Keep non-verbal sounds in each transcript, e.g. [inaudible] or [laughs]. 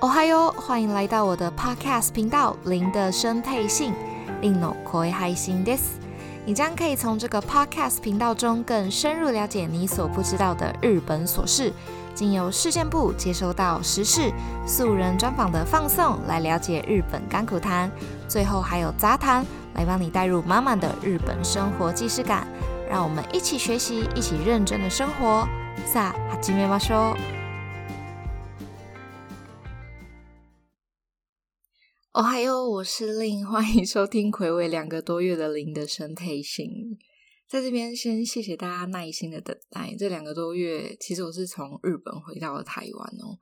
哦嗨哟，欢迎来到我的 Podcast 频道《零的声配信》，Rin no Koi 配信です。你将可以从这个 Podcast 频道中更深入了解你所不知道的日本琐事，经由事件部接收到时事、素人专访的放送，来了解日本甘苦谈。最后还有杂谈，来帮你带入满满的日本生活既视感。让我们一起学习，一起认真的生活。さあ、始めましょう。 哦嗨哟，我是 Rin，欢迎收听睽违两个多月的 Rin 的声配信。在这边先谢谢大家耐心的等待。这两个多月，其实我是从日本回到了台湾哦，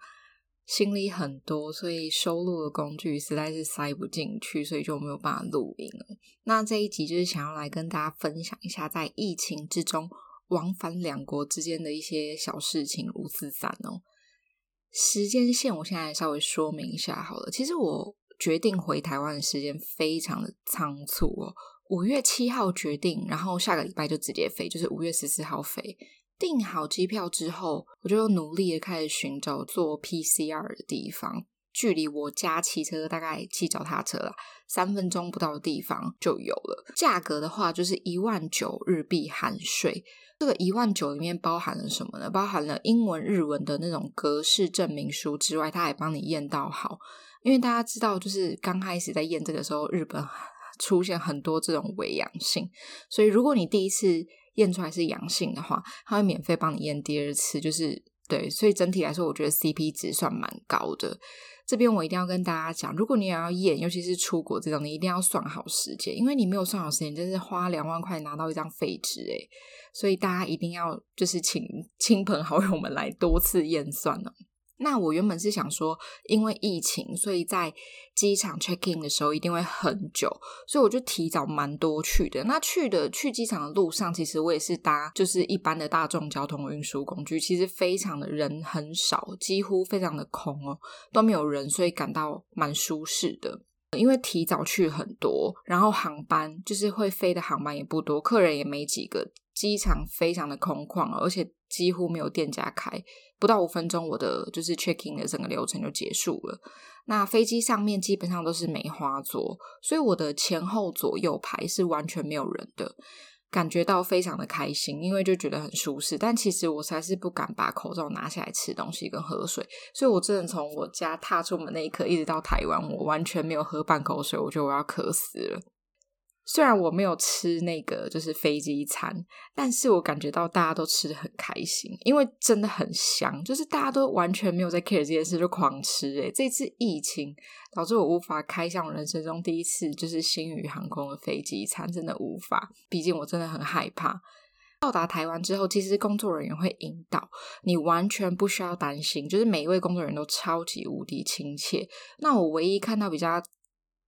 行李很多，所以收录的工具实在是塞不进去，所以就没有办法录音了。那这一集就是想要来跟大家分享一下，在疫情之中往返两国之间的一些小事情，五四三哦。时间线我现在稍微说明一下好了。其实我。决定回台湾的时间非常的仓促哦，五月七号决定，然后下个礼拜就直接飞，就是五月十四号飞。订好机票之后，我就努力的开始寻找做 PCR 的地方，距离我家骑车大概骑脚踏车啦，三分钟不到的地方就有了。价格的话就是一万九日币含税。这个一万九里面包含了什么呢？包含了英文、日文的那种格式证明书之外，他还帮你验到好。因为大家知道，就是刚开始在验这个时候，日本出现很多这种伪阳性，所以如果你第一次验出来是阳性的话，他会免费帮你验第二次。就是对，所以整体来说，我觉得 CP 值算蛮高的。这边我一定要跟大家讲，如果你也要验，尤其是出国这种，你一定要算好时间，因为你没有算好时间，真是花两万块拿到一张废纸诶。所以大家一定要就是请亲朋好友们来多次验算呢。那我原本是想说，因为疫情，所以在机场 check in 的时候一定会很久，所以我就提早蛮多去的。那去的去机场的路上，其实我也是搭就是一般的大众交通运输工具，其实非常的人很少，几乎非常的空哦，都没有人，所以感到蛮舒适的。因为提早去很多，然后航班就是会飞的航班也不多，客人也没几个，机场非常的空旷，而且几乎没有店家开。不到五分钟，我的就是 checking 的整个流程就结束了。那飞机上面基本上都是梅花座，所以我的前后左右排是完全没有人的，感觉到非常的开心，因为就觉得很舒适。但其实我实在是不敢把口罩拿下来吃东西跟喝水，所以我真的从我家踏出门那一刻一直到台湾，我完全没有喝半口水，我觉得我要渴死了。虽然我没有吃那个就是飞机餐，但是我感觉到大家都吃得很开心，因为真的很香，就是大家都完全没有在 care 这件事就狂吃诶。这次疫情导致我无法开向人生中第一次就是星宇航空的飞机餐，真的无法，毕竟我真的很害怕。到达台湾之后，其实工作人员会引导你，完全不需要担心，就是每一位工作人员都超级无敌亲切。那我唯一看到比较。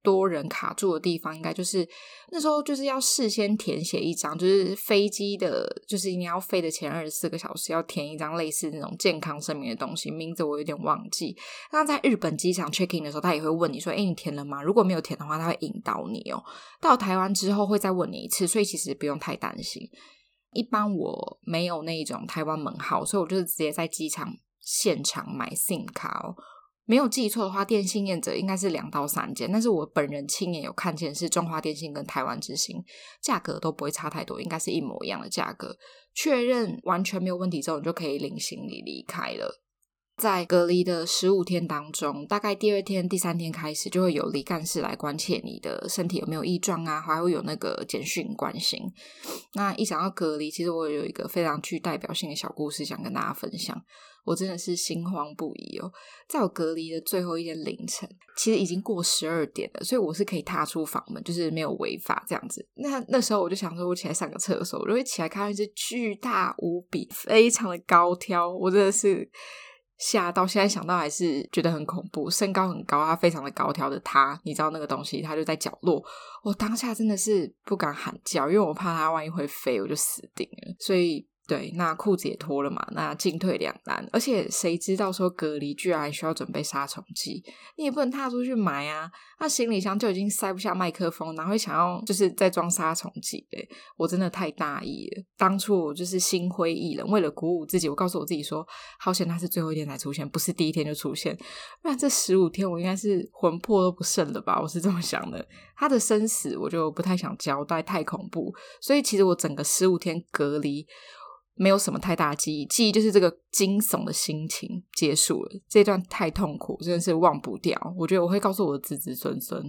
多人卡住的地方，应该就是那时候就是要事先填写一张，就是飞机的，就是你要飞的前二十四个小时要填一张类似那种健康声明的东西，名字我有点忘记。那在日本机场 check in 的时候，他也会问你说：“诶，你填了吗？”如果没有填的话，他会引导你哦。到台湾之后会再问你一次，所以其实不用太担心。一般我没有那种台湾门号，所以我就是直接在机场现场买 SIM 卡哦。没有记错的话，电信业者应该是两到三间，但是我本人亲眼有看见是中华电信跟台湾之星，价格都不会差太多，应该是一模一样的价格。确认完全没有问题之后，你就可以领行李离开了。在隔离的十五天当中，大概第二天、第三天开始，就会有李干事来关切你的身体有没有异状啊，还会有那个简讯关心。那一讲到隔离，其实我有一个非常具代表性的小故事想跟大家分享。我真的是心慌不已哦！在我隔离的最后一天凌晨，其实已经过十二点了，所以我是可以踏出房门，就是没有违法这样子。那那时候我就想说，我起来上个厕所，我就会起来看到一只巨大无比、非常的高挑，我真的是吓到，现在想到还是觉得很恐怖。身高很高，他非常的高挑的他，你知道那个东西，他就在角落。我当下真的是不敢喊叫，因为我怕他万一会飞，我就死定了。所以。对，那裤子也脱了嘛，那进退两难。而且谁知道说隔离居然需要准备杀虫剂，你也不能踏出去买啊。那行李箱就已经塞不下麦克风，哪会想要就是再装杀虫剂？哎，我真的太大意了。当初我就是心灰意冷，为了鼓舞自己，我告诉我自己说，好险他是最后一天才出现，不是第一天就出现。不然这十五天我应该是魂魄都不剩了吧？我是这么想的。他的生死我就不太想交代，太恐怖。所以其实我整个十五天隔离。没有什么太大记忆，记忆就是这个惊悚的心情结束了。这段太痛苦，真的是忘不掉。我觉得我会告诉我的子子孙孙。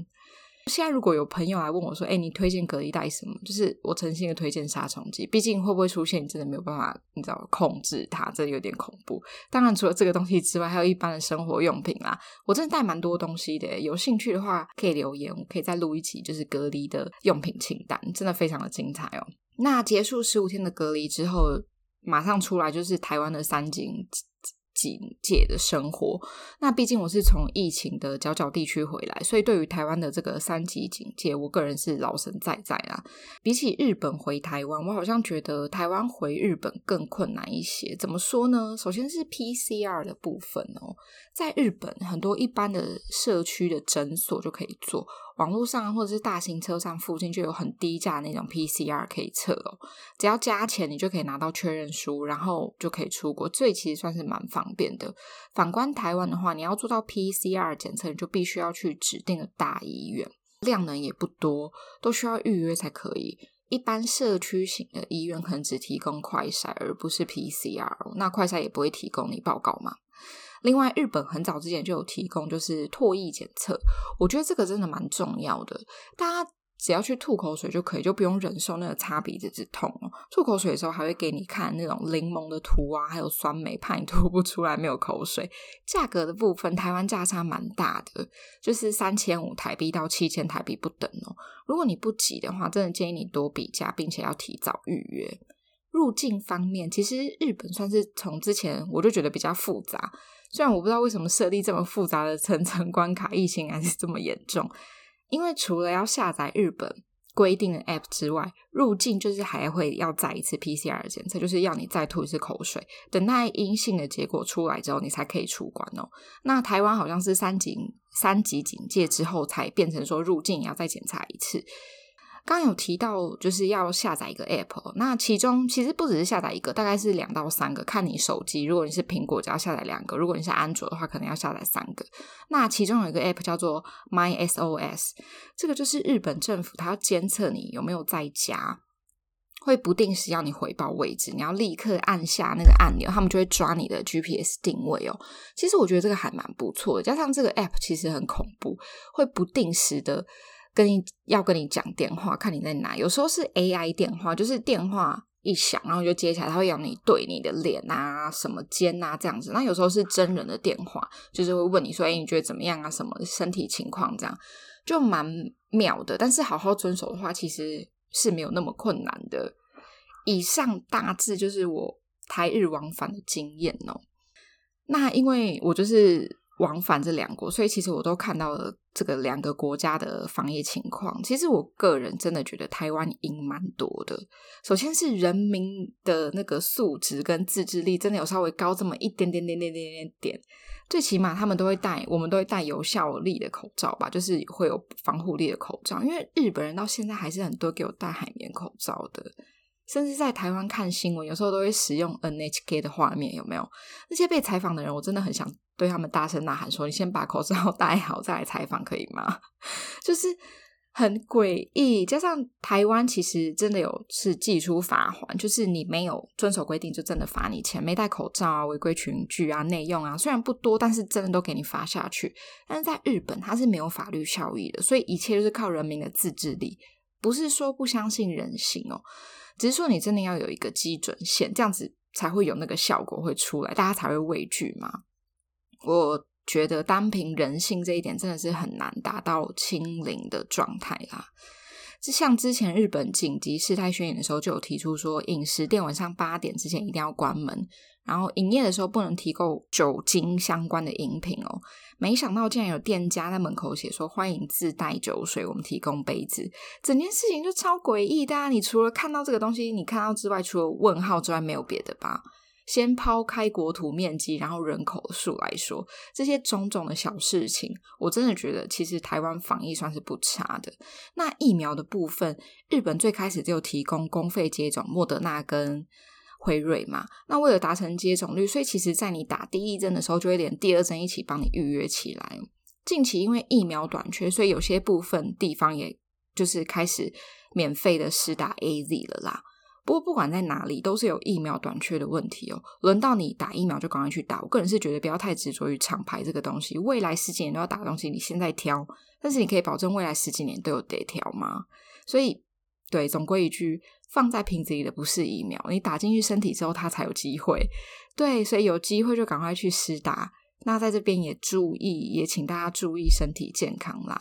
现在如果有朋友来问我说：“哎，你推荐隔离带什么？”就是我诚心的推荐杀虫剂。毕竟会不会出现，你真的没有办法，你知道控制它，这有点恐怖。当然，除了这个东西之外，还有一般的生活用品啦。我真的带蛮多东西的。有兴趣的话，可以留言，我可以再录一期，就是隔离的用品清单，真的非常的精彩哦。那结束十五天的隔离之后。马上出来就是台湾的三级警戒的生活。那毕竟我是从疫情的角角地区回来，所以对于台湾的这个三级警戒，我个人是老神在在啦。比起日本回台湾，我好像觉得台湾回日本更困难一些。怎么说呢？首先是 PCR 的部分哦，在日本很多一般的社区的诊所就可以做。网络上或者是大型车站附近就有很低价那种 PCR 可以测哦，只要加钱你就可以拿到确认书，然后就可以出国，这其实算是蛮方便的。反观台湾的话，你要做到 PCR 检测，你就必须要去指定的大医院，量能也不多，都需要预约才可以。一般社区型的医院可能只提供快筛，而不是 PCR，那快筛也不会提供你报告嘛。另外，日本很早之前就有提供，就是唾液检测，我觉得这个真的蛮重要的。大家只要去吐口水就可以，就不用忍受那个擦鼻子之痛。吐口水的时候还会给你看那种柠檬的图啊，还有酸梅，怕你吐不出来没有口水。价格的部分，台湾价差蛮大的，就是三千五台币到七千台币不等哦。如果你不急的话，真的建议你多比价，并且要提早预约。入境方面，其实日本算是从之前我就觉得比较复杂。虽然我不知道为什么设立这么复杂的层层关卡，疫情还是这么严重。因为除了要下载日本规定的 App 之外，入境就是还会要再一次 PCR 检测，就是要你再吐一次口水，等待阴性的结果出来之后，你才可以出关哦。那台湾好像是三级三级警戒之后，才变成说入境要再检查一次。刚有提到，就是要下载一个 App，那其中其实不只是下载一个，大概是两到三个，看你手机。如果你是苹果，只要下载两个；如果你是安卓的话，可能要下载三个。那其中有一个 App 叫做 MySOS，这个就是日本政府它要监测你有没有在家，会不定时要你回报位置，你要立刻按下那个按钮，他们就会抓你的 GPS 定位哦。其实我觉得这个还蛮不错的，加上这个 App 其实很恐怖，会不定时的。跟你要跟你讲电话，看你在哪。有时候是 AI 电话，就是电话一响，然后就接起来，他会要你对你的脸啊、什么肩啊这样子。那有时候是真人的电话，就是会问你说：“哎，你觉得怎么样啊？什么身体情况？”这样就蛮妙的。但是好好遵守的话，其实是没有那么困难的。以上大致就是我台日往返的经验哦。那因为我就是。往返这两国，所以其实我都看到了这个两个国家的防疫情况。其实我个人真的觉得台湾赢蛮多的。首先是人民的那个素质跟自制力，真的有稍微高这么一点点点点点点点。最起码他们都会戴，我们都会戴有效力的口罩吧，就是会有防护力的口罩。因为日本人到现在还是很多给我戴海绵口罩的。甚至在台湾看新闻，有时候都会使用 NHK 的画面，有没有？那些被采访的人，我真的很想对他们大声呐喊说：“你先把口罩 [laughs] 戴好，再来采访，可以吗？”就是很诡异。加上台湾其实真的有是寄出罚锾，就是你没有遵守规定，就真的罚你钱。没戴口罩啊，违规群聚啊，内用啊，虽然不多，但是真的都给你罚下去。但是在日本，它是没有法律效益的，所以一切都是靠人民的自制力，不是说不相信人性哦。只是说，你真的要有一个基准线，这样子才会有那个效果会出来，大家才会畏惧嘛。我觉得单凭人性这一点，真的是很难达到清零的状态啦。像之前日本紧急事态宣言的时候，就有提出说，饮食店晚上八点之前一定要关门，然后营业的时候不能提供酒精相关的饮品哦。没想到竟然有店家在门口写说，欢迎自带酒水，我们提供杯子，整件事情就超诡异的啊。你除了看到这个东西，你看到之外，除了问号之外，没有别的吧？先抛开国土面积，然后人口数来说，这些种种的小事情，我真的觉得其实台湾防疫算是不差的。那疫苗的部分，日本最开始就提供公费接种莫德纳跟辉瑞嘛。那为了达成接种率，所以其实在你打第一针的时候，就会连第二针一起帮你预约起来。近期因为疫苗短缺，所以有些部分地方也就是开始免费的施打 AZ 了啦。不过不管在哪里，都是有疫苗短缺的问题哦。轮到你打疫苗，就赶快去打。我个人是觉得不要太执着于厂牌这个东西，未来十几年都要打的东西，你现在挑，但是你可以保证未来十几年都有得挑吗？所以，对，总归一句，放在瓶子里的不是疫苗，你打进去身体之后，它才有机会。对，所以有机会就赶快去施打。那在这边也注意，也请大家注意身体健康啦。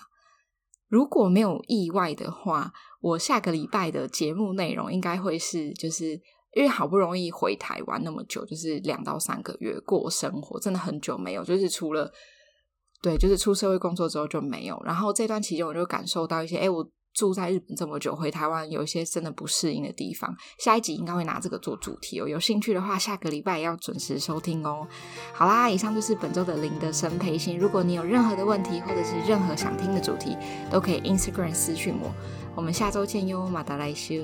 如果没有意外的话，我下个礼拜的节目内容应该会是，就是因为好不容易回台湾那么久，就是两到三个月过生活，真的很久没有，就是除了对，就是出社会工作之后就没有。然后这段期间，我就感受到一些，哎，我。住在日本这么久，回台湾有一些真的不适应的地方。下一集应该会拿这个做主题哦。有兴趣的话，下个礼拜要准时收听哦。好啦，以上就是本周的林的生配信。如果你有任何的问题，或者是任何想听的主题，都可以 Instagram 私讯我。我们下周见哟，马达来修。